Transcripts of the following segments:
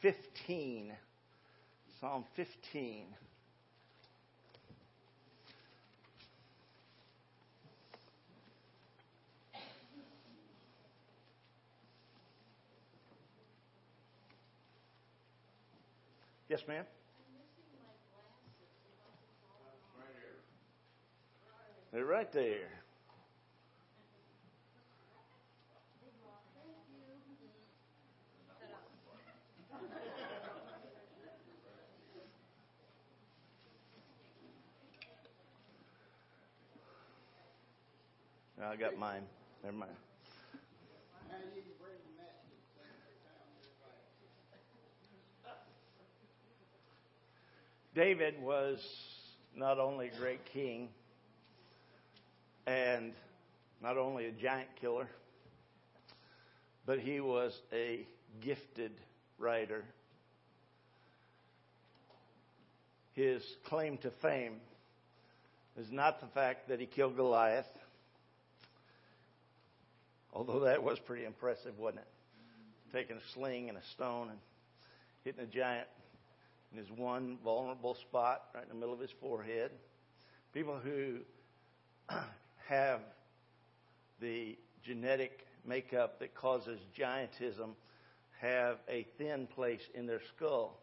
15. Psalm 15. Yes, ma'am? They're right there. I got mine. Never mind. David was not only a great king and not only a giant killer, but he was a gifted writer. His claim to fame is not the fact that he killed Goliath Although that was pretty impressive, wasn't it? Taking a sling and a stone and hitting a giant in his one vulnerable spot right in the middle of his forehead. People who have the genetic makeup that causes giantism have a thin place in their skull,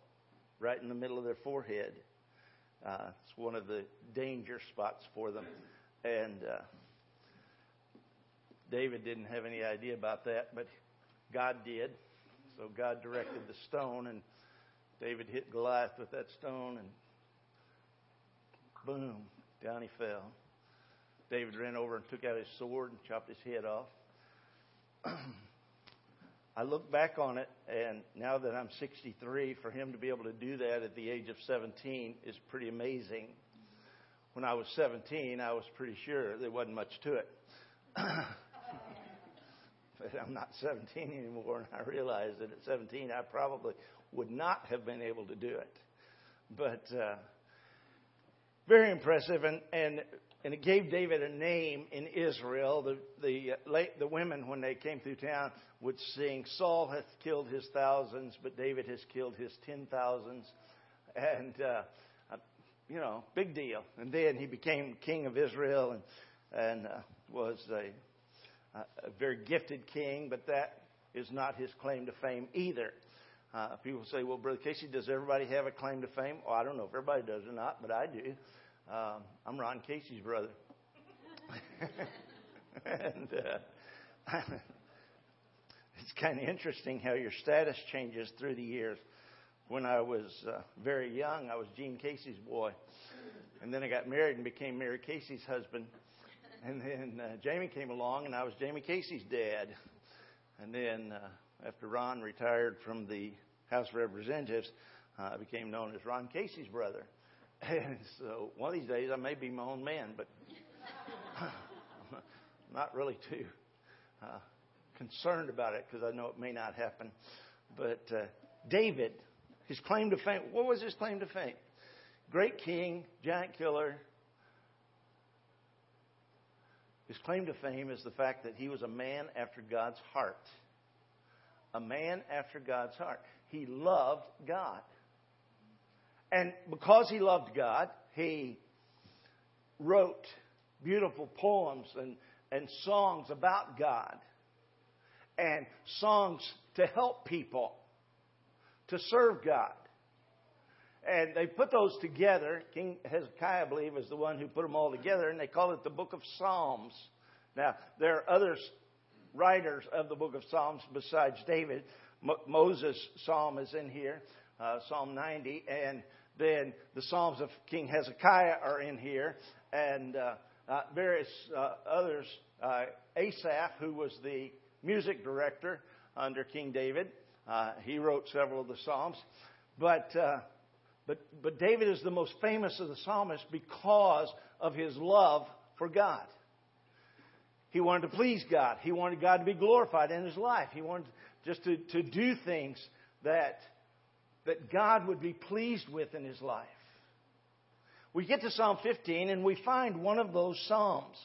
right in the middle of their forehead. Uh, it's one of the danger spots for them. And uh, David didn't have any idea about that, but God did. So God directed the stone, and David hit Goliath with that stone, and boom, down he fell. David ran over and took out his sword and chopped his head off. I look back on it, and now that I'm 63, for him to be able to do that at the age of 17 is pretty amazing. When I was 17, I was pretty sure there wasn't much to it. I'm not 17 anymore, and I realize that at 17 I probably would not have been able to do it. But uh, very impressive, and and and it gave David a name in Israel. The the uh, the women when they came through town would sing, "Saul hath killed his thousands, but David has killed his ten thousands," and uh, uh, you know, big deal. And then he became king of Israel, and and uh, was a a very gifted king, but that is not his claim to fame either. Uh, people say, well, Brother Casey, does everybody have a claim to fame? Well, I don't know if everybody does or not, but I do. Um, I'm Ron Casey's brother. and uh, it's kind of interesting how your status changes through the years. When I was uh, very young, I was Gene Casey's boy. And then I got married and became Mary Casey's husband. And then uh, Jamie came along, and I was Jamie Casey's dad. And then uh, after Ron retired from the House of Representatives, uh, I became known as Ron Casey's brother. And so one of these days I may be my own man, but I'm not really too uh, concerned about it because I know it may not happen. But uh, David, his claim to fame, what was his claim to fame? Great king, giant killer, his claim to fame is the fact that he was a man after God's heart. A man after God's heart. He loved God. And because he loved God, he wrote beautiful poems and, and songs about God and songs to help people to serve God. And they put those together. King Hezekiah, I believe, is the one who put them all together, and they call it the Book of Psalms. Now, there are other writers of the Book of Psalms besides David. Moses' psalm is in here, uh, Psalm 90, and then the Psalms of King Hezekiah are in here, and uh, uh, various uh, others. Uh, Asaph, who was the music director under King David, uh, he wrote several of the Psalms. But but, but David is the most famous of the psalmists because of his love for God. He wanted to please God. He wanted God to be glorified in his life. He wanted just to, to do things that, that God would be pleased with in his life. We get to Psalm 15 and we find one of those Psalms.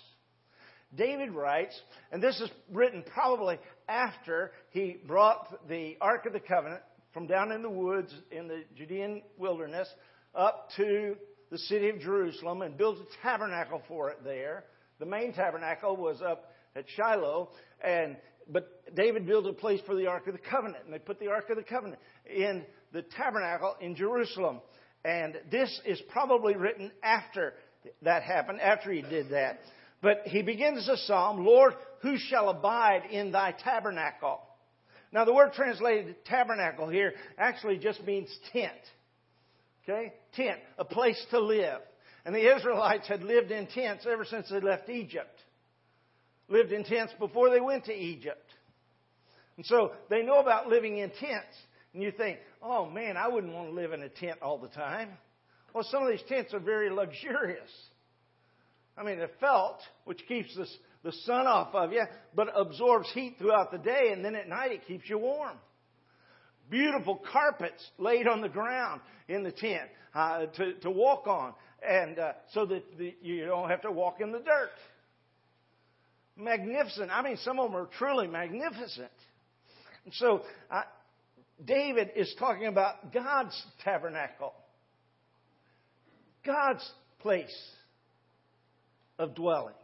David writes, and this is written probably after he brought the Ark of the Covenant from down in the woods in the Judean wilderness up to the city of Jerusalem and built a tabernacle for it there. The main tabernacle was up at Shiloh, and but David built a place for the Ark of the Covenant, and they put the Ark of the Covenant in the tabernacle in Jerusalem. And this is probably written after that happened, after he did that. But he begins the psalm, Lord, who shall abide in thy tabernacle? Now, the word translated tabernacle here actually just means tent. Okay? Tent, a place to live. And the Israelites had lived in tents ever since they left Egypt. Lived in tents before they went to Egypt. And so they know about living in tents. And you think, oh man, I wouldn't want to live in a tent all the time. Well, some of these tents are very luxurious. I mean, they're felt, which keeps the, the sun off of you, but absorbs heat throughout the day, and then at night it keeps you warm. Beautiful carpets laid on the ground in the tent uh, to, to walk on, and uh, so that the, you don't have to walk in the dirt. Magnificent. I mean, some of them are truly magnificent. And so, uh, David is talking about God's tabernacle, God's place of dwelling,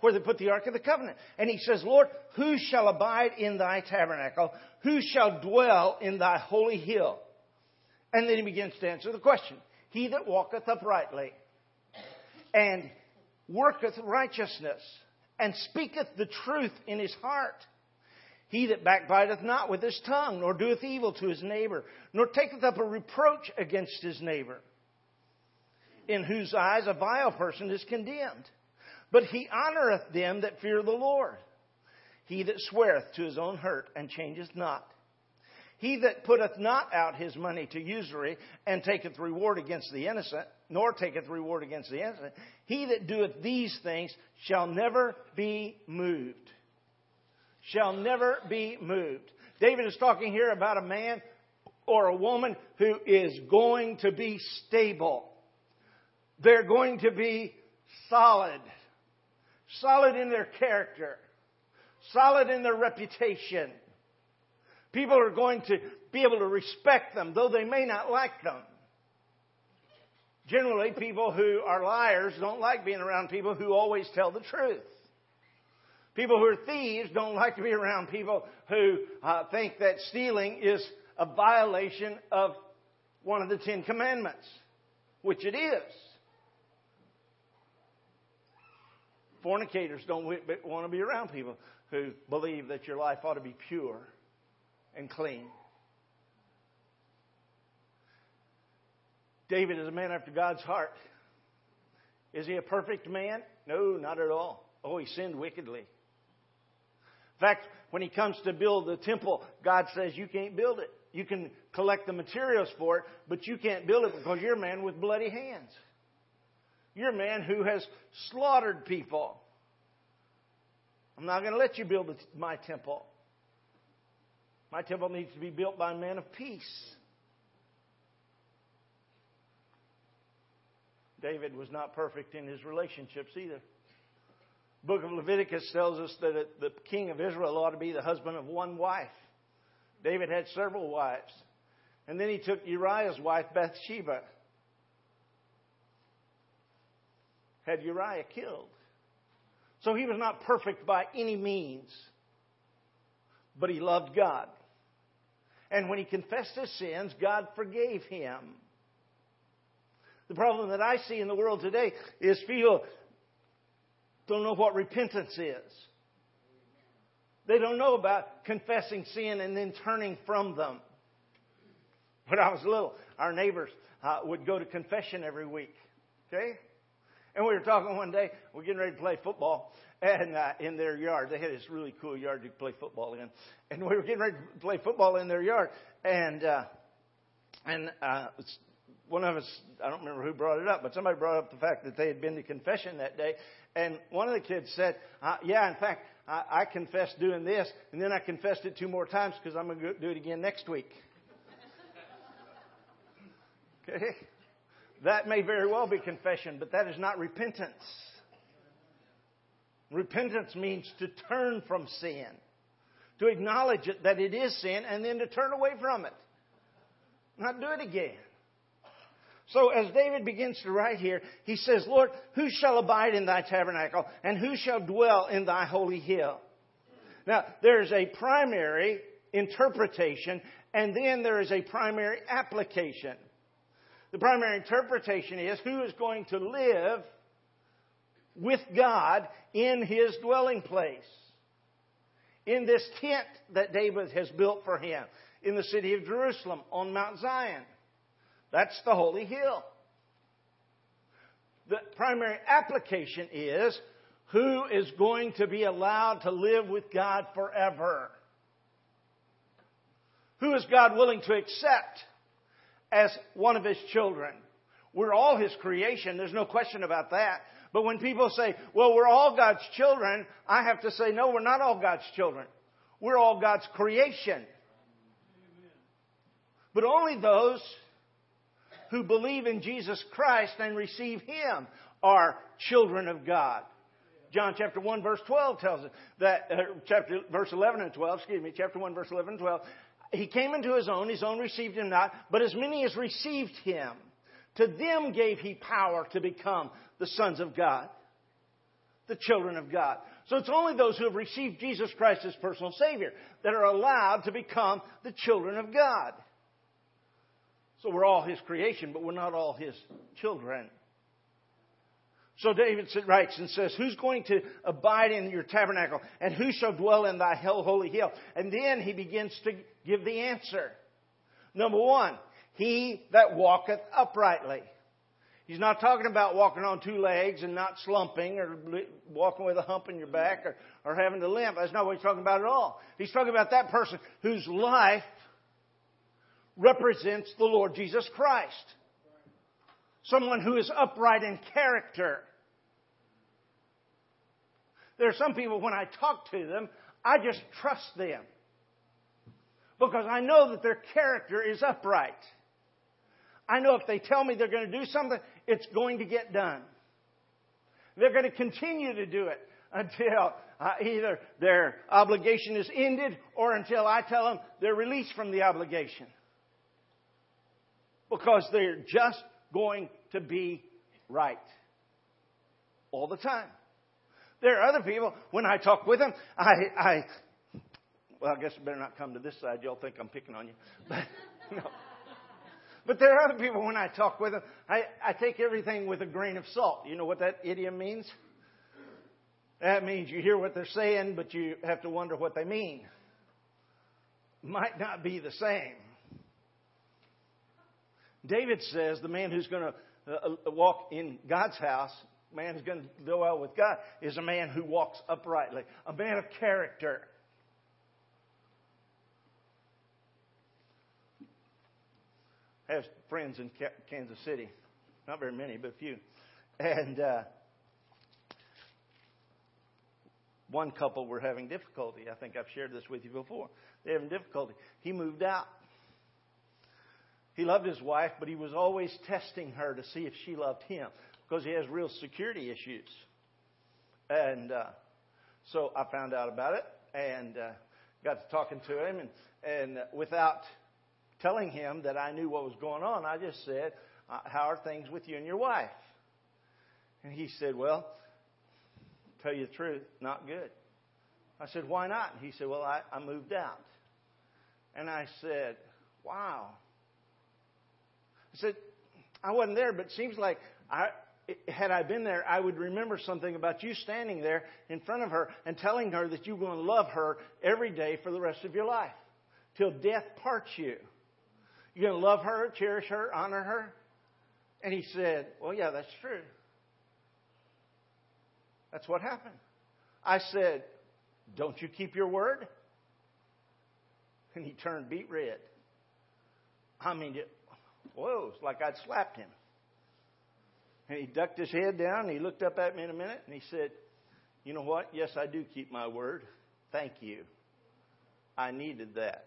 where they put the Ark of the Covenant. And he says, Lord, who shall abide in thy tabernacle? Who shall dwell in thy holy hill? And then he begins to answer the question He that walketh uprightly and worketh righteousness and speaketh the truth in his heart he that backbiteth not with his tongue, nor doeth evil to his neighbor, nor taketh up a reproach against his neighbor, in whose eyes a vile person is condemned. But he honoreth them that fear the Lord. He that sweareth to his own hurt and changeth not. He that putteth not out his money to usury and taketh reward against the innocent, nor taketh reward against the innocent, he that doeth these things shall never be moved shall never be moved. David is talking here about a man or a woman who is going to be stable. They're going to be solid. Solid in their character. Solid in their reputation. People are going to be able to respect them, though they may not like them. Generally, people who are liars don't like being around people who always tell the truth. People who are thieves don't like to be around people who uh, think that stealing is a violation of one of the Ten Commandments, which it is. Fornicators don't want to be around people who believe that your life ought to be pure and clean. David is a man after God's heart. Is he a perfect man? No, not at all. Oh, he sinned wickedly. In fact, when he comes to build the temple, God says, You can't build it. You can collect the materials for it, but you can't build it because you're a man with bloody hands. You're a man who has slaughtered people. I'm not going to let you build my temple. My temple needs to be built by a man of peace. David was not perfect in his relationships either book of Leviticus tells us that the king of Israel ought to be the husband of one wife. David had several wives. And then he took Uriah's wife, Bathsheba, had Uriah killed. So he was not perfect by any means, but he loved God. And when he confessed his sins, God forgave him. The problem that I see in the world today is people don't know what repentance is. They don't know about confessing sin and then turning from them. When I was little, our neighbors uh, would go to confession every week. Okay? And we were talking one day, we're getting ready to play football and uh, in their yard. They had this really cool yard to play football in. And we were getting ready to play football in their yard. And, uh, and, uh, one of us, I don't remember who brought it up, but somebody brought up the fact that they had been to confession that day. And one of the kids said, uh, Yeah, in fact, I, I confessed doing this, and then I confessed it two more times because I'm going to do it again next week. okay? That may very well be confession, but that is not repentance. Repentance means to turn from sin, to acknowledge it, that it is sin, and then to turn away from it. Not do it again. So as David begins to write here, he says, Lord, who shall abide in thy tabernacle, and who shall dwell in thy holy hill? Now, there's a primary interpretation, and then there is a primary application. The primary interpretation is who is going to live with God in his dwelling place. In this tent that David has built for him in the city of Jerusalem on Mount Zion. That's the holy hill. The primary application is who is going to be allowed to live with God forever? Who is God willing to accept as one of His children? We're all His creation. There's no question about that. But when people say, well, we're all God's children, I have to say, no, we're not all God's children. We're all God's creation. But only those who believe in Jesus Christ and receive Him are children of God. John chapter 1 verse 12 tells us that, uh, chapter, verse 11 and 12, excuse me, chapter 1 verse 11 and 12, He came into His own, His own received Him not, but as many as received Him, to them gave He power to become the sons of God, the children of God. So it's only those who have received Jesus Christ as personal Savior that are allowed to become the children of God. So we're all His creation, but we're not all His children. So David writes and says, Who's going to abide in your tabernacle? And who shall dwell in thy holy hill? And then he begins to give the answer. Number one, he that walketh uprightly. He's not talking about walking on two legs and not slumping or walking with a hump in your back or, or having to limp. That's not what he's talking about at all. He's talking about that person whose life represents the Lord Jesus Christ. Someone who is upright in character. There are some people, when I talk to them, I just trust them. Because I know that their character is upright. I know if they tell me they're going to do something, it's going to get done. They're going to continue to do it until uh, either their obligation is ended or until I tell them they're released from the obligation. Because they're just going to be right all the time. There are other people, when I talk with them, I, I well, I guess better not come to this side. Y'all think I'm picking on you. But, no. But there are other people, when I talk with them, I, I take everything with a grain of salt. You know what that idiom means? That means you hear what they're saying, but you have to wonder what they mean. Might not be the same. David says the man who's going to uh, uh, walk in God's house, man who's going to do well with God, is a man who walks uprightly, a man of character. I have friends in Kansas City, not very many, but a few, and uh, one couple were having difficulty. I think I've shared this with you before. They're having difficulty. He moved out he loved his wife, but he was always testing her to see if she loved him because he has real security issues. And uh, so I found out about it and uh, got to talking to him, and, and without telling him that I knew what was going on, I just said, uh, "How are things with you and your wife?" And he said, "Well, tell you the truth, not good." I said, "Why not?" He said, "Well, I, I moved out." And I said, "Wow." I said, I wasn't there, but it seems like I, had I been there, I would remember something about you standing there in front of her and telling her that you're going to love her every day for the rest of your life, till death parts you. You're going to love her, cherish her, honor her. And he said, Well, yeah, that's true. That's what happened. I said, Don't you keep your word? And he turned beet red. I mean, it, Whoa, it's like I'd slapped him. And he ducked his head down and he looked up at me in a minute and he said, You know what? Yes, I do keep my word. Thank you. I needed that.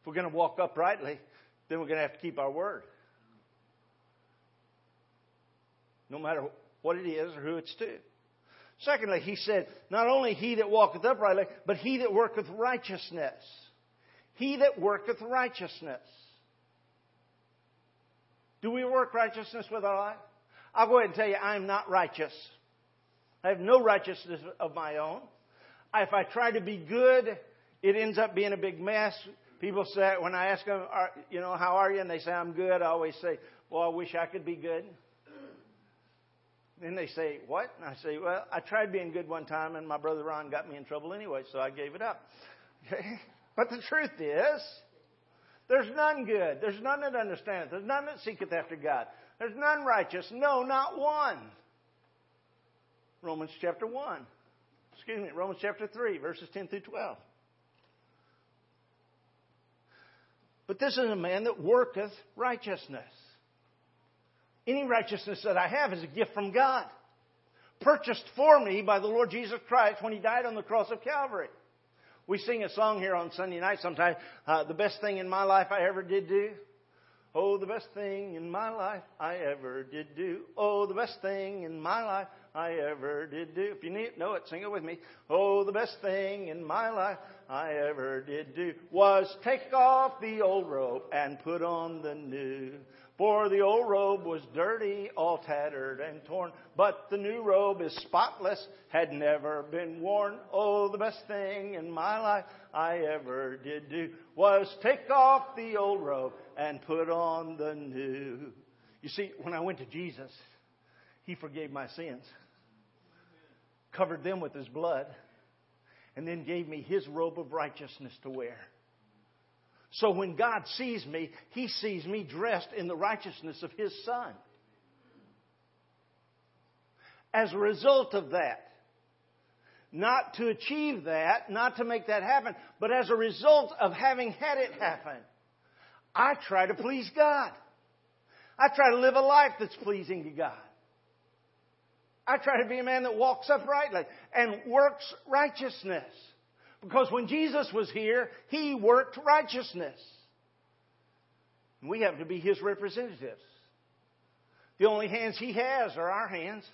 If we're going to walk uprightly, then we're going to have to keep our word. No matter what it is or who it's to. Secondly, he said, not only he that walketh uprightly, but he that worketh righteousness. He that worketh righteousness. Do we work righteousness with our life? I'll go ahead and tell you, I'm not righteous. I have no righteousness of my own. If I try to be good, it ends up being a big mess. People say, when I ask them, you know, how are you? And they say, I'm good. I always say, well, I wish I could be good. Then they say, what? And I say, well, I tried being good one time and my brother Ron got me in trouble anyway, so I gave it up. but the truth is, there's none good. There's none that understandeth. There's none that seeketh after God. There's none righteous. No, not one. Romans chapter 1. Excuse me, Romans chapter 3, verses 10 through 12. But this is a man that worketh righteousness. Any righteousness that I have is a gift from God, purchased for me by the Lord Jesus Christ when He died on the cross of Calvary. We sing a song here on Sunday night sometimes, uh, the best thing in my life I ever did do. Oh, the best thing in my life I ever did do. Oh, the best thing in my life I ever did do. If you need, know it, sing it with me. Oh, the best thing in my life I ever did do was take off the old robe and put on the new. For the old robe was dirty, all tattered and torn, but the new robe is spotless, had never been worn. Oh, the best thing in my life I ever did do was take off the old robe and put on the new. You see, when I went to Jesus, He forgave my sins, covered them with His blood, and then gave me His robe of righteousness to wear. So when God sees me, He sees me dressed in the righteousness of His Son. As a result of that, not to achieve that, not to make that happen, but as a result of having had it happen, I try to please God. I try to live a life that's pleasing to God. I try to be a man that walks uprightly and works righteousness. Because when Jesus was here, he worked righteousness. And we have to be his representatives. The only hands he has are our hands.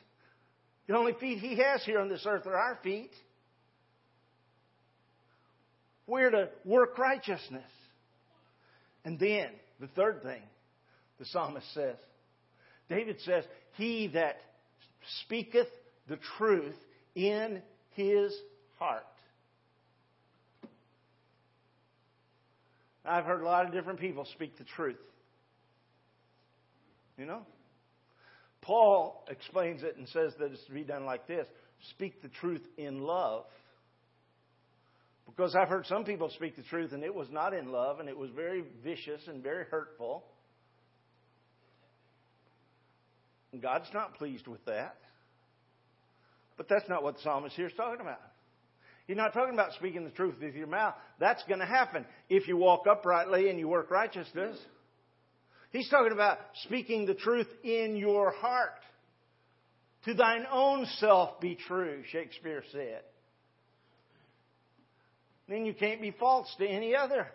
The only feet he has here on this earth are our feet. We're to work righteousness. And then, the third thing the psalmist says David says, He that speaketh the truth in his heart. I've heard a lot of different people speak the truth. You know? Paul explains it and says that it's to be done like this speak the truth in love. Because I've heard some people speak the truth and it was not in love and it was very vicious and very hurtful. God's not pleased with that. But that's not what the psalmist here is talking about. He's not talking about speaking the truth with your mouth. That's going to happen if you walk uprightly and you work righteousness. He's talking about speaking the truth in your heart. To thine own self be true, Shakespeare said. Then you can't be false to any other.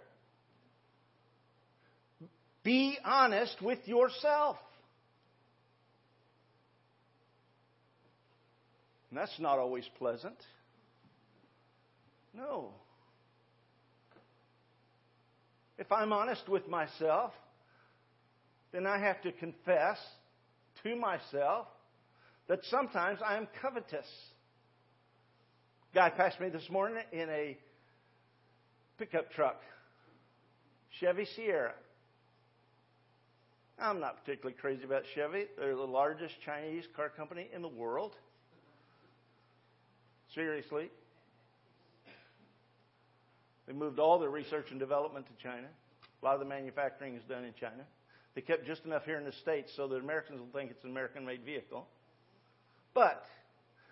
Be honest with yourself. And that's not always pleasant. No. If I'm honest with myself, then I have to confess to myself that sometimes I am covetous. Guy passed me this morning in a pickup truck, Chevy Sierra. I'm not particularly crazy about Chevy. They're the largest Chinese car company in the world. Seriously. They moved all their research and development to China. A lot of the manufacturing is done in China. They kept just enough here in the States so that Americans will think it's an American made vehicle. But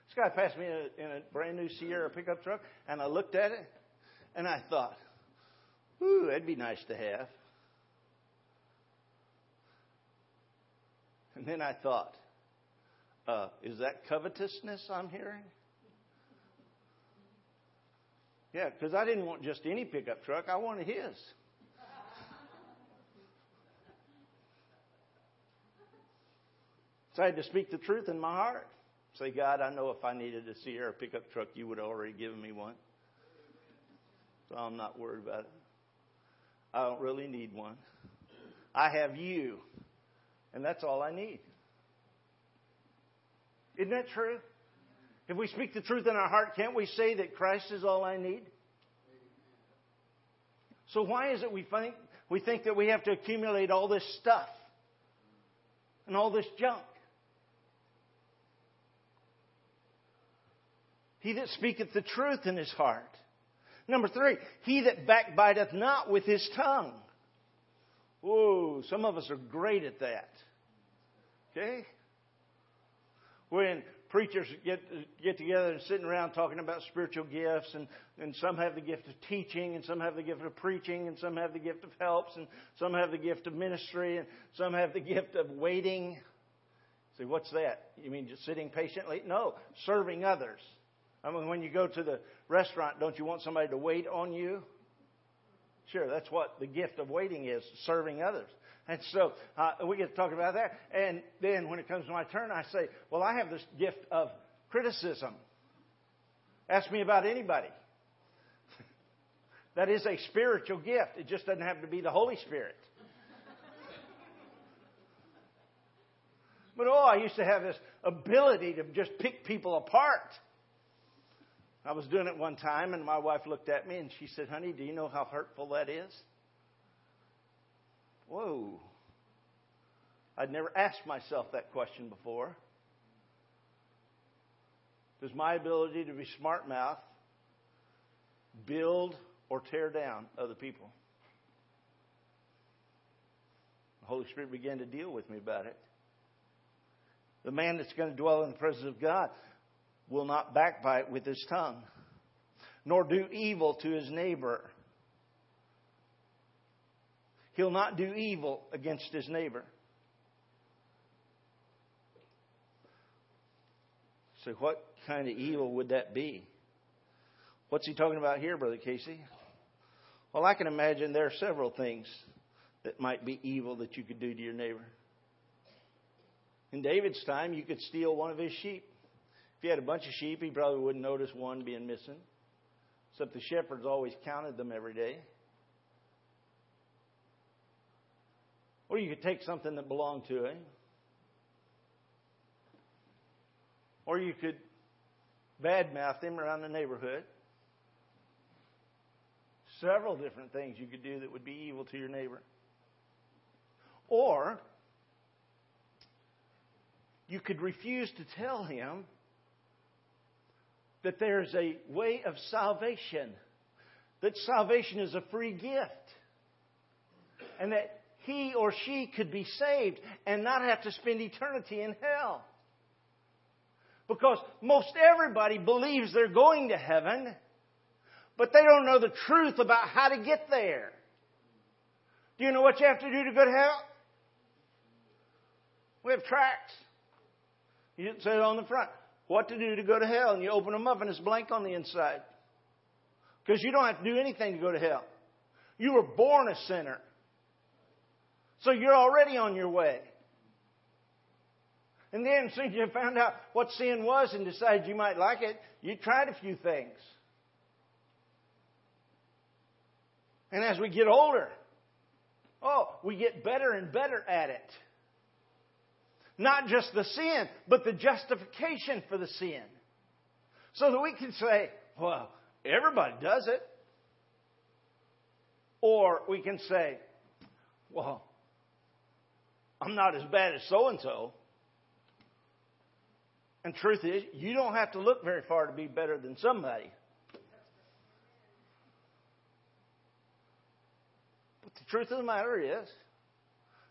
this guy passed me in a, in a brand new Sierra pickup truck, and I looked at it, and I thought, ooh, that'd be nice to have. And then I thought, uh, is that covetousness I'm hearing? Yeah, because I didn't want just any pickup truck, I wanted his. So I had to speak the truth in my heart. Say, God, I know if I needed a Sierra pickup truck, you would have already given me one. So I'm not worried about it. I don't really need one. I have you, and that's all I need. Isn't that true? If we speak the truth in our heart, can't we say that Christ is all I need? So why is it we think we think that we have to accumulate all this stuff and all this junk? He that speaketh the truth in his heart. Number three, he that backbiteth not with his tongue. Whoa, some of us are great at that. Okay? When preachers get get together and sitting around talking about spiritual gifts, and, and some have the gift of teaching, and some have the gift of preaching, and some have the gift of helps, and some have the gift of ministry, and some have the gift of waiting. Say, what's that? You mean just sitting patiently? No, serving others. I mean, when you go to the restaurant, don't you want somebody to wait on you? Sure, that's what the gift of waiting is, serving others. And so uh, we get to talk about that. And then when it comes to my turn, I say, well, I have this gift of criticism. Ask me about anybody. that is a spiritual gift. It just doesn't have to be the Holy Spirit. but oh, I used to have this ability to just pick people apart. I was doing it one time, and my wife looked at me and she said, Honey, do you know how hurtful that is? Whoa. I'd never asked myself that question before. Does my ability to be smart mouth build or tear down other people? The Holy Spirit began to deal with me about it. The man that's going to dwell in the presence of God will not backbite with his tongue, nor do evil to his neighbor He'll not do evil against his neighbor. So, what kind of evil would that be? What's he talking about here, Brother Casey? Well, I can imagine there are several things that might be evil that you could do to your neighbor. In David's time, you could steal one of his sheep. If he had a bunch of sheep, he probably wouldn't notice one being missing. Except the shepherds always counted them every day. Or you could take something that belonged to him. Or you could badmouth him around the neighborhood. Several different things you could do that would be evil to your neighbor. Or you could refuse to tell him that there's a way of salvation, that salvation is a free gift, and that he or she could be saved and not have to spend eternity in hell. Because most everybody believes they're going to heaven, but they don't know the truth about how to get there. Do you know what you have to do to go to hell? We have tracts. You didn't say it on the front. What to do to go to hell? And you open them up and it's blank on the inside. Because you don't have to do anything to go to hell. You were born a sinner. So you're already on your way. And then, as soon as you found out what sin was and decided you might like it, you tried a few things. And as we get older, oh, we get better and better at it. Not just the sin, but the justification for the sin. So that we can say, well, everybody does it. Or we can say, well, I'm not as bad as so and so. And truth is, you don't have to look very far to be better than somebody. But the truth of the matter is,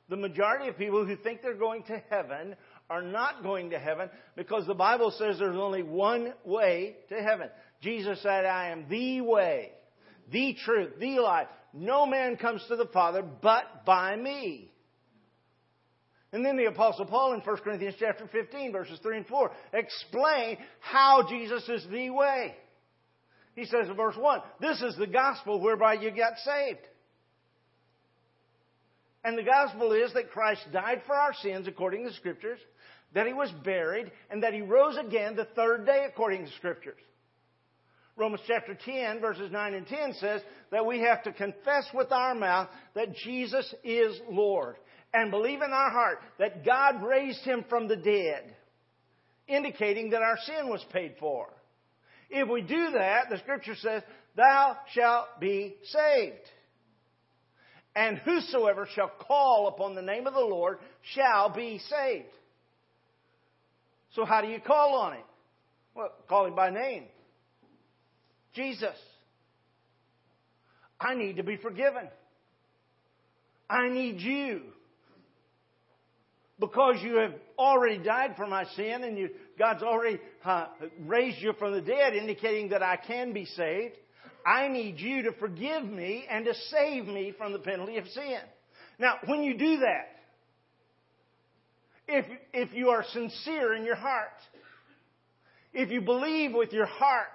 the majority of people who think they're going to heaven are not going to heaven because the Bible says there's only one way to heaven. Jesus said, I am the way, the truth, the life. No man comes to the Father but by me. And then the apostle Paul in 1 Corinthians chapter 15 verses 3 and 4 explain how Jesus is the way. He says in verse 1, this is the gospel whereby you got saved. And the gospel is that Christ died for our sins according to the scriptures, that he was buried, and that he rose again the third day according to Scriptures. Romans chapter 10, verses 9 and 10 says that we have to confess with our mouth that Jesus is Lord and believe in our heart that God raised him from the dead, indicating that our sin was paid for. If we do that, the scripture says, Thou shalt be saved. And whosoever shall call upon the name of the Lord shall be saved. So, how do you call on him? Well, call him by name. Jesus. I need to be forgiven. I need you. Because you have already died for my sin and you, God's already uh, raised you from the dead, indicating that I can be saved. I need you to forgive me and to save me from the penalty of sin. Now, when you do that, if, if you are sincere in your heart, if you believe with your heart,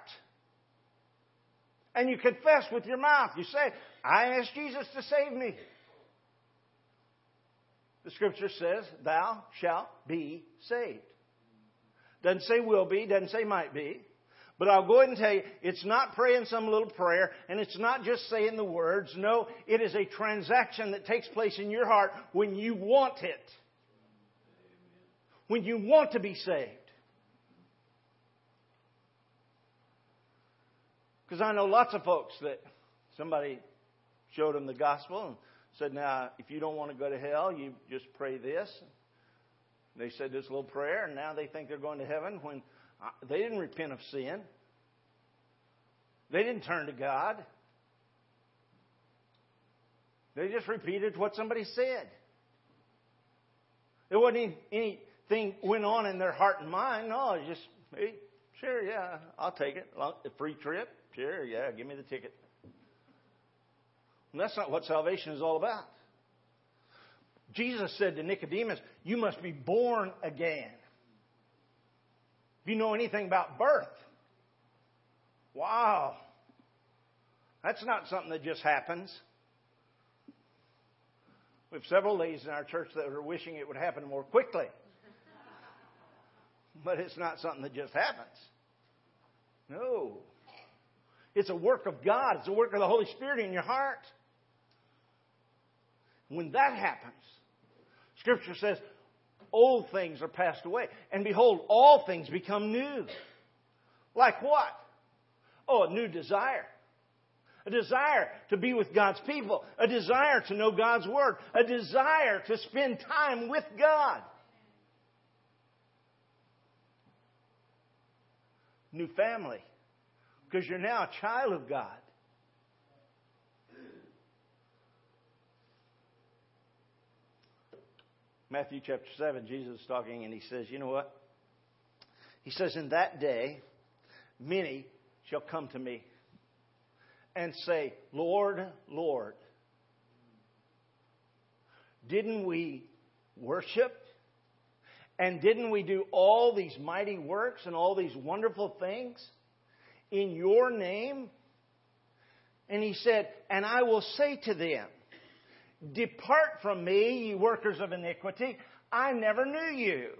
and you confess with your mouth, you say, I ask Jesus to save me. The scripture says, Thou shalt be saved. Doesn't say will be, doesn't say might be. But I'll go ahead and tell you, it's not praying some little prayer, and it's not just saying the words. No, it is a transaction that takes place in your heart when you want it. When you want to be saved. Because I know lots of folks that somebody showed them the gospel and said, Now, if you don't want to go to hell, you just pray this. They said this little prayer, and now they think they're going to heaven when uh, they didn't repent of sin. They didn't turn to God. They just repeated what somebody said. There wasn't any, anything went on in their heart and mind. No, just, hey, sure, yeah, I'll take it. A free trip, sure, yeah, give me the ticket. And that's not what salvation is all about. Jesus said to Nicodemus, You must be born again. If you know anything about birth, wow, that's not something that just happens. We have several ladies in our church that are wishing it would happen more quickly. But it's not something that just happens. No. It's a work of God. It's a work of the Holy Spirit in your heart. When that happens, Scripture says, old things are passed away. And behold, all things become new. Like what? Oh, a new desire. A desire to be with God's people. A desire to know God's Word. A desire to spend time with God. New family. Because you're now a child of God. Matthew chapter 7, Jesus is talking and he says, You know what? He says, In that day, many shall come to me and say, Lord, Lord, didn't we worship? And didn't we do all these mighty works and all these wonderful things in your name? And he said, And I will say to them, Depart from me, ye workers of iniquity. I never knew you.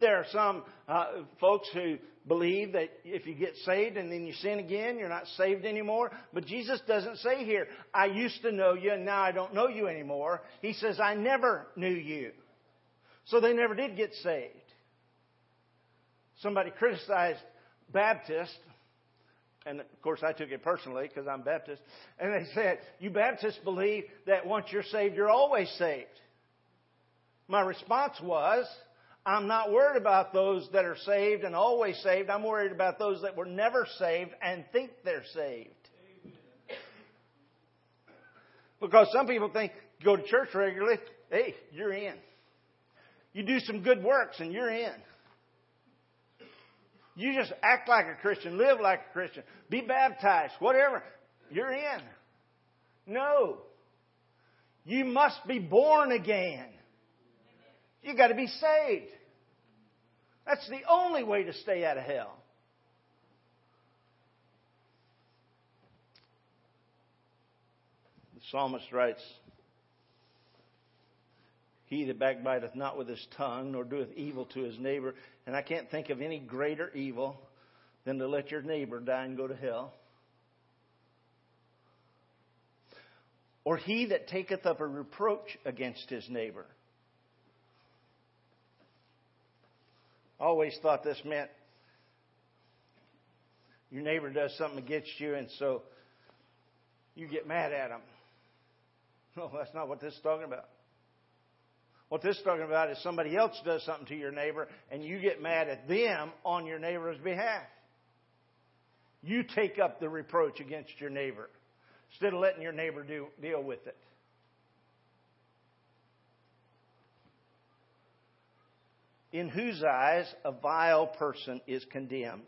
There are some uh, folks who believe that if you get saved and then you sin again, you're not saved anymore. But Jesus doesn't say here, I used to know you and now I don't know you anymore. He says, I never knew you. So they never did get saved. Somebody criticized Baptists and of course I took it personally because I'm Baptist, and they said, You Baptists believe that once you're saved, you're always saved. My response was, I'm not worried about those that are saved and always saved. I'm worried about those that were never saved and think they're saved. Because some people think, go to church regularly, hey, you're in. You do some good works and you're in. You just act like a Christian, live like a Christian, be baptized, whatever. You're in. No. You must be born again. You got to be saved. That's the only way to stay out of hell. The psalmist writes, He that backbiteth not with his tongue, nor doeth evil to his neighbor. And I can't think of any greater evil than to let your neighbor die and go to hell. Or he that taketh up a reproach against his neighbor. Always thought this meant your neighbor does something against you, and so you get mad at him. No, that's not what this is talking about. What this is talking about is somebody else does something to your neighbor, and you get mad at them on your neighbor's behalf. You take up the reproach against your neighbor instead of letting your neighbor do, deal with it. In whose eyes a vile person is condemned.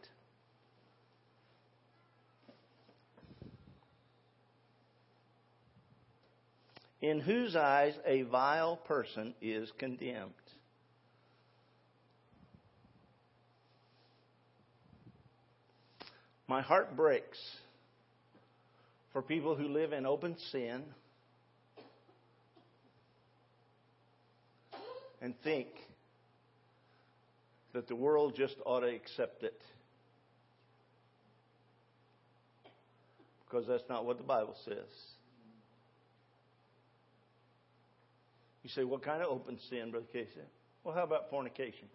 In whose eyes a vile person is condemned. My heart breaks for people who live in open sin and think that the world just ought to accept it. Because that's not what the Bible says. You say, what kind of open sin, Brother Casey? Well, how about fornication?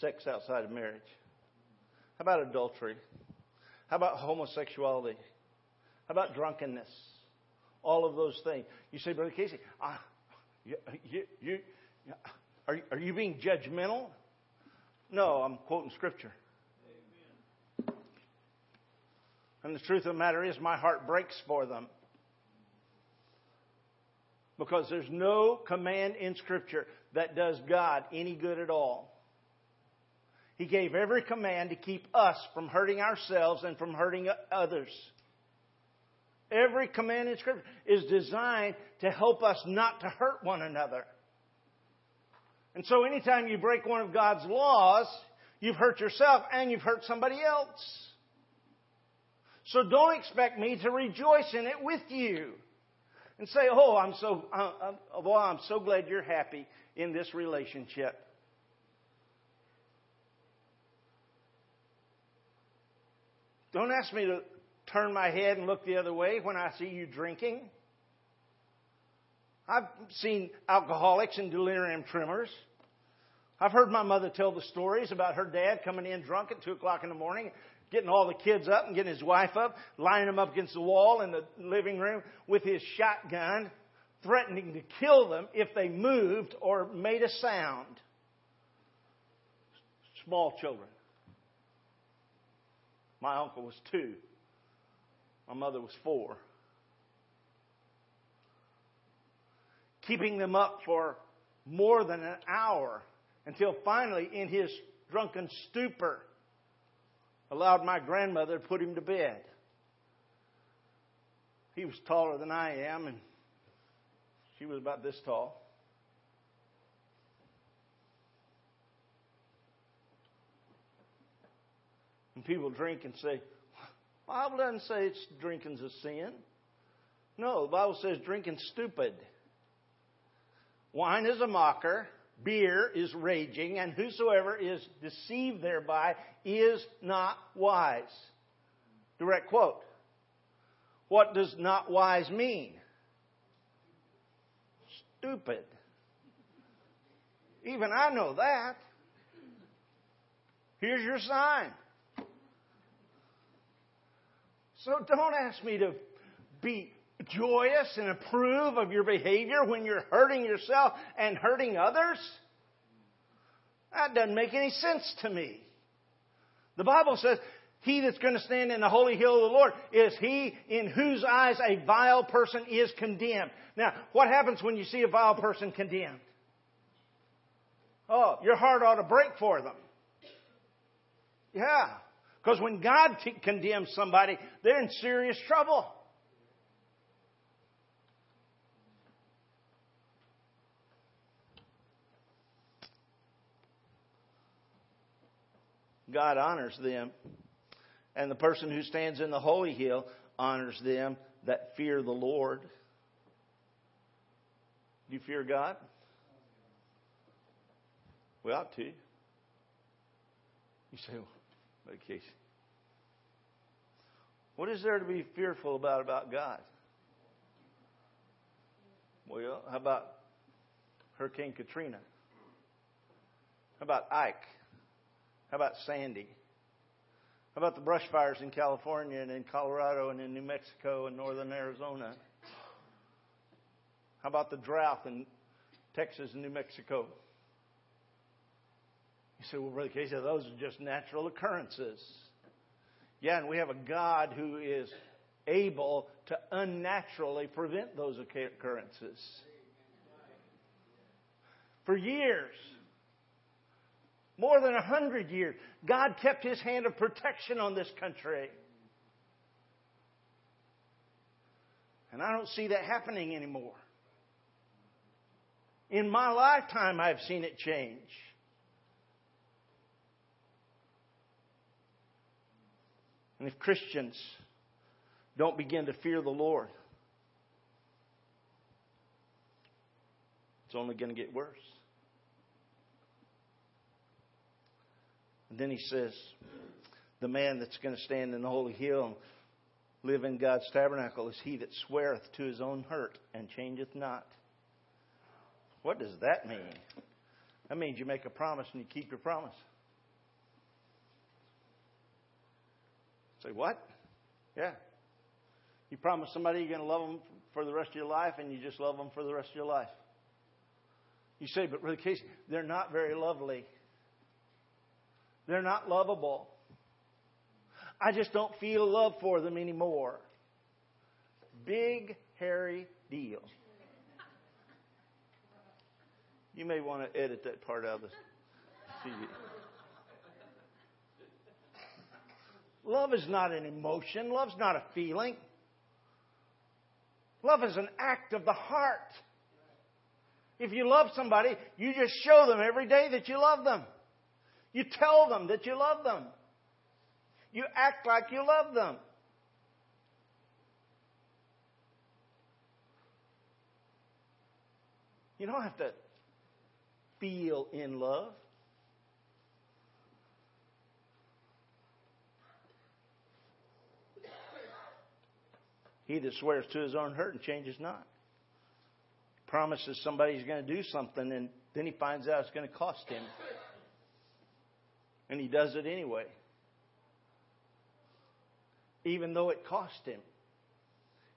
Sex outside of marriage? How about adultery? How about homosexuality? How about drunkenness? All of those things. You say, Brother Casey, you, you, you, are, are you being judgmental? No, I'm quoting Scripture. Amen. And the truth of the matter is, my heart breaks for them. Because there's no command in Scripture that does God any good at all. He gave every command to keep us from hurting ourselves and from hurting others. Every command in Scripture is designed to help us not to hurt one another. And so anytime you break one of God's laws, you've hurt yourself and you've hurt somebody else. So don't expect me to rejoice in it with you and say, "Oh, I'm so, I'm, well, I'm so glad you're happy in this relationship." Don't ask me to turn my head and look the other way when I see you drinking. I've seen alcoholics and delirium tremors. I've heard my mother tell the stories about her dad coming in drunk at 2 o'clock in the morning, getting all the kids up and getting his wife up, lining them up against the wall in the living room with his shotgun, threatening to kill them if they moved or made a sound. Small children. My uncle was two. My mother was four. Keeping them up for more than an hour until finally, in his drunken stupor, allowed my grandmother to put him to bed. He was taller than I am, and she was about this tall. And people drink and say, the Bible doesn't say it's drinking's a sin. No, the Bible says drinking's stupid. Wine is a mocker, beer is raging, and whosoever is deceived thereby is not wise. Direct quote. What does not wise mean? Stupid. Even I know that. Here's your sign. So don't ask me to be joyous and approve of your behavior when you're hurting yourself and hurting others. That doesn't make any sense to me. The Bible says, he that's going to stand in the holy hill of the Lord is he in whose eyes a vile person is condemned. Now, what happens when you see a vile person condemned? Oh, your heart ought to break for them. Yeah. Because when God condemns somebody, they're in serious trouble. God honors them. And the person who stands in the holy hill honors them that fear the Lord. Do you fear God? We ought to. You say, well, vacation. What is there to be fearful about about God? Well, how about Hurricane Katrina? How about Ike? How about Sandy? How about the brush fires in California and in Colorado and in New Mexico and northern Arizona? How about the drought in Texas and New Mexico? You say, well, Brother Casey, those are just natural occurrences. Yeah, and we have a God who is able to unnaturally prevent those occurrences. For years, more than a hundred years, God kept his hand of protection on this country. And I don't see that happening anymore. In my lifetime, I've seen it change. And if Christians don't begin to fear the Lord, it's only going to get worse. Then he says, The man that's going to stand in the holy hill and live in God's tabernacle is he that sweareth to his own hurt and changeth not. What does that mean? That means you make a promise and you keep your promise. Say, what? Yeah. You promise somebody you're going to love them for the rest of your life, and you just love them for the rest of your life. You say, but really, Casey, they're not very lovely. They're not lovable. I just don't feel love for them anymore. Big, hairy deal. You may want to edit that part out of the CD. Love is not an emotion. Love's not a feeling. Love is an act of the heart. If you love somebody, you just show them every day that you love them. You tell them that you love them. You act like you love them. You don't have to feel in love. He that swears to his own hurt and changes not. Promises somebody's going to do something and then he finds out it's going to cost him. And he does it anyway. Even though it cost him.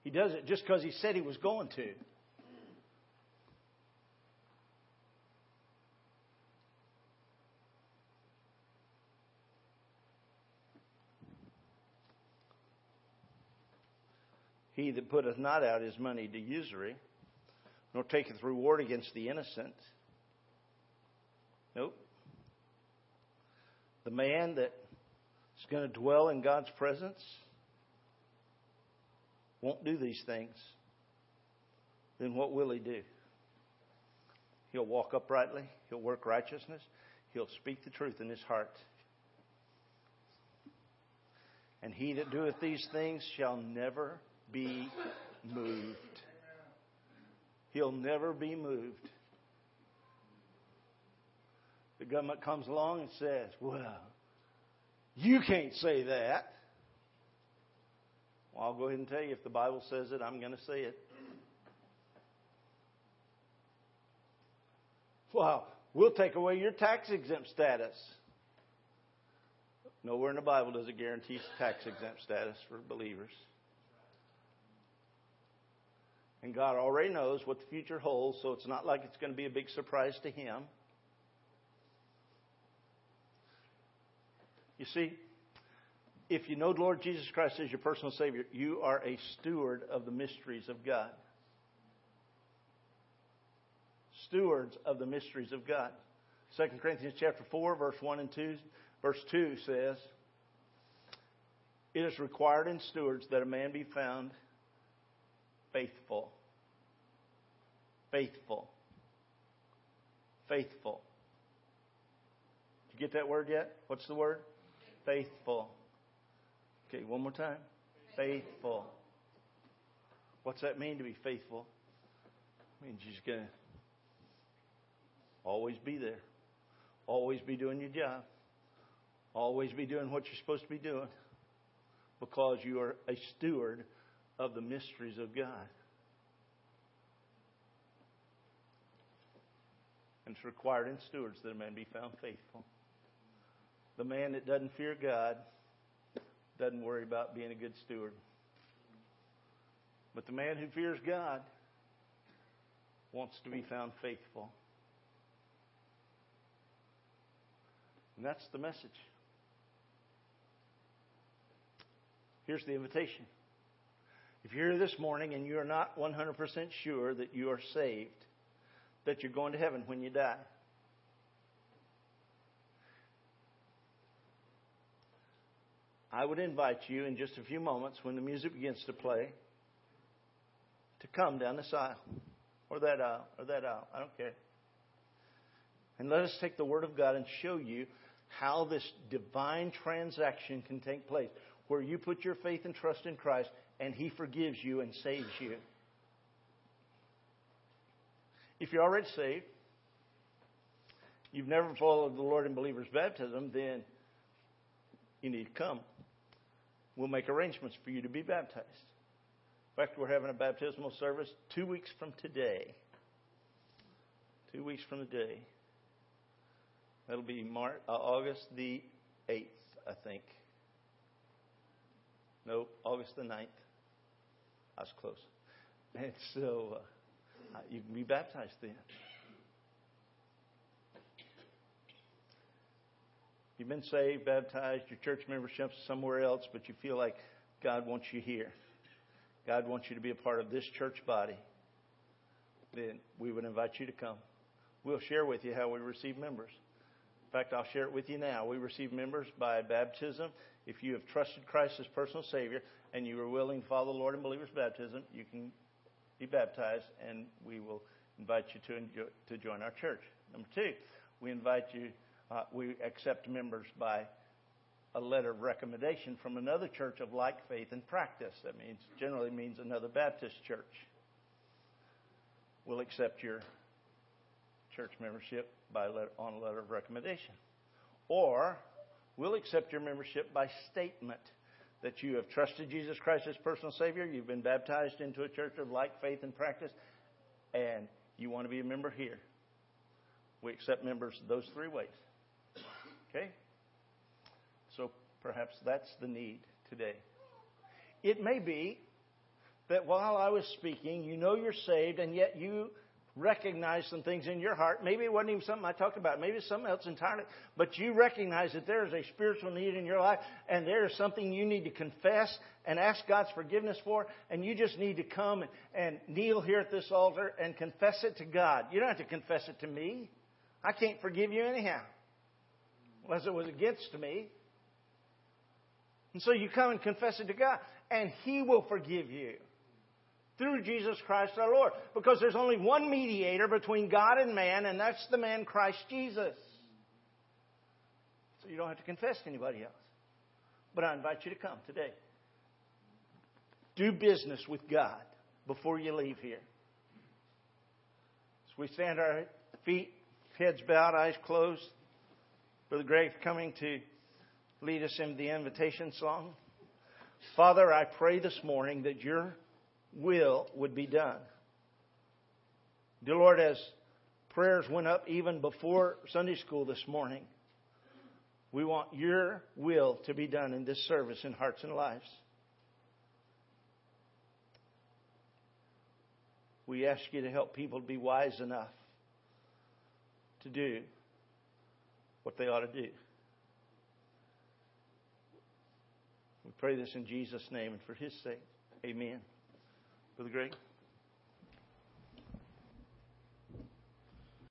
He does it just because he said he was going to. He that putteth not out his money to usury, nor taketh reward against the innocent. Nope. The man that is going to dwell in God's presence won't do these things. Then what will he do? He'll walk uprightly, he'll work righteousness, he'll speak the truth in his heart. And he that doeth these things shall never be moved. He'll never be moved. The government comes along and says, Well, you can't say that. Well, I'll go ahead and tell you if the Bible says it, I'm going to say it. Well, we'll take away your tax exempt status. Nowhere in the Bible does it guarantee tax exempt status for believers. And God already knows what the future holds, so it's not like it's going to be a big surprise to Him. You see, if you know the Lord Jesus Christ as your personal Savior, you are a steward of the mysteries of God. Stewards of the mysteries of God. 2 Corinthians chapter 4, verse 1 and 2. Verse 2 says, It is required in stewards that a man be found faithful. Faithful. Faithful. Did you get that word yet? What's the word? Faithful. Okay, one more time. Faithful. What's that mean to be faithful? It means you're going to always be there. Always be doing your job. Always be doing what you're supposed to be doing because you are a steward of the mysteries of God. And it's required in stewards that a man be found faithful. The man that doesn't fear God doesn't worry about being a good steward. But the man who fears God wants to be found faithful. And that's the message. Here's the invitation. If you're here this morning and you're not 100% sure that you are saved, that you're going to heaven when you die, I would invite you in just a few moments when the music begins to play to come down this aisle or that aisle or that aisle. I don't care. And let us take the Word of God and show you how this divine transaction can take place where you put your faith and trust in Christ and He forgives you and saves you. If you're already saved, you've never followed the Lord in believer's baptism, then you need to come. We'll make arrangements for you to be baptized. In fact, we're having a baptismal service two weeks from today. Two weeks from today. That'll be March, uh, August the 8th, I think. No, August the 9th. I was close. And so uh, you can be baptized then. You've been saved, baptized, your church membership's somewhere else, but you feel like God wants you here. God wants you to be a part of this church body. Then we would invite you to come. We'll share with you how we receive members. In fact, I'll share it with you now. We receive members by baptism. If you have trusted Christ as personal Savior and you are willing to follow the Lord in believer's baptism, you can be baptized, and we will invite you to, enjoy, to join our church. Number two, we invite you uh, we accept members by a letter of recommendation from another church of like faith and practice. That means generally means another Baptist church. We'll accept your church membership by letter, on a letter of recommendation, or we'll accept your membership by statement that you have trusted Jesus Christ as personal Savior, you've been baptized into a church of like faith and practice, and you want to be a member here. We accept members those three ways. Okay? So perhaps that's the need today. It may be that while I was speaking, you know you're saved, and yet you recognize some things in your heart. Maybe it wasn't even something I talked about. Maybe it's something else entirely. But you recognize that there is a spiritual need in your life, and there is something you need to confess and ask God's forgiveness for, and you just need to come and, and kneel here at this altar and confess it to God. You don't have to confess it to me. I can't forgive you anyhow unless it was against me. And so you come and confess it to God, and He will forgive you through Jesus Christ our Lord. Because there's only one mediator between God and man, and that's the man Christ Jesus. So you don't have to confess to anybody else. But I invite you to come today. Do business with God before you leave here. As we stand our feet, heads bowed, eyes closed. Brother Greg coming to lead us in the invitation song. Father, I pray this morning that your will would be done. Dear Lord, as prayers went up even before Sunday school this morning, we want your will to be done in this service in hearts and lives. We ask you to help people to be wise enough to do what they ought to do. We pray this in Jesus' name and for his sake. Amen. Brother Greg?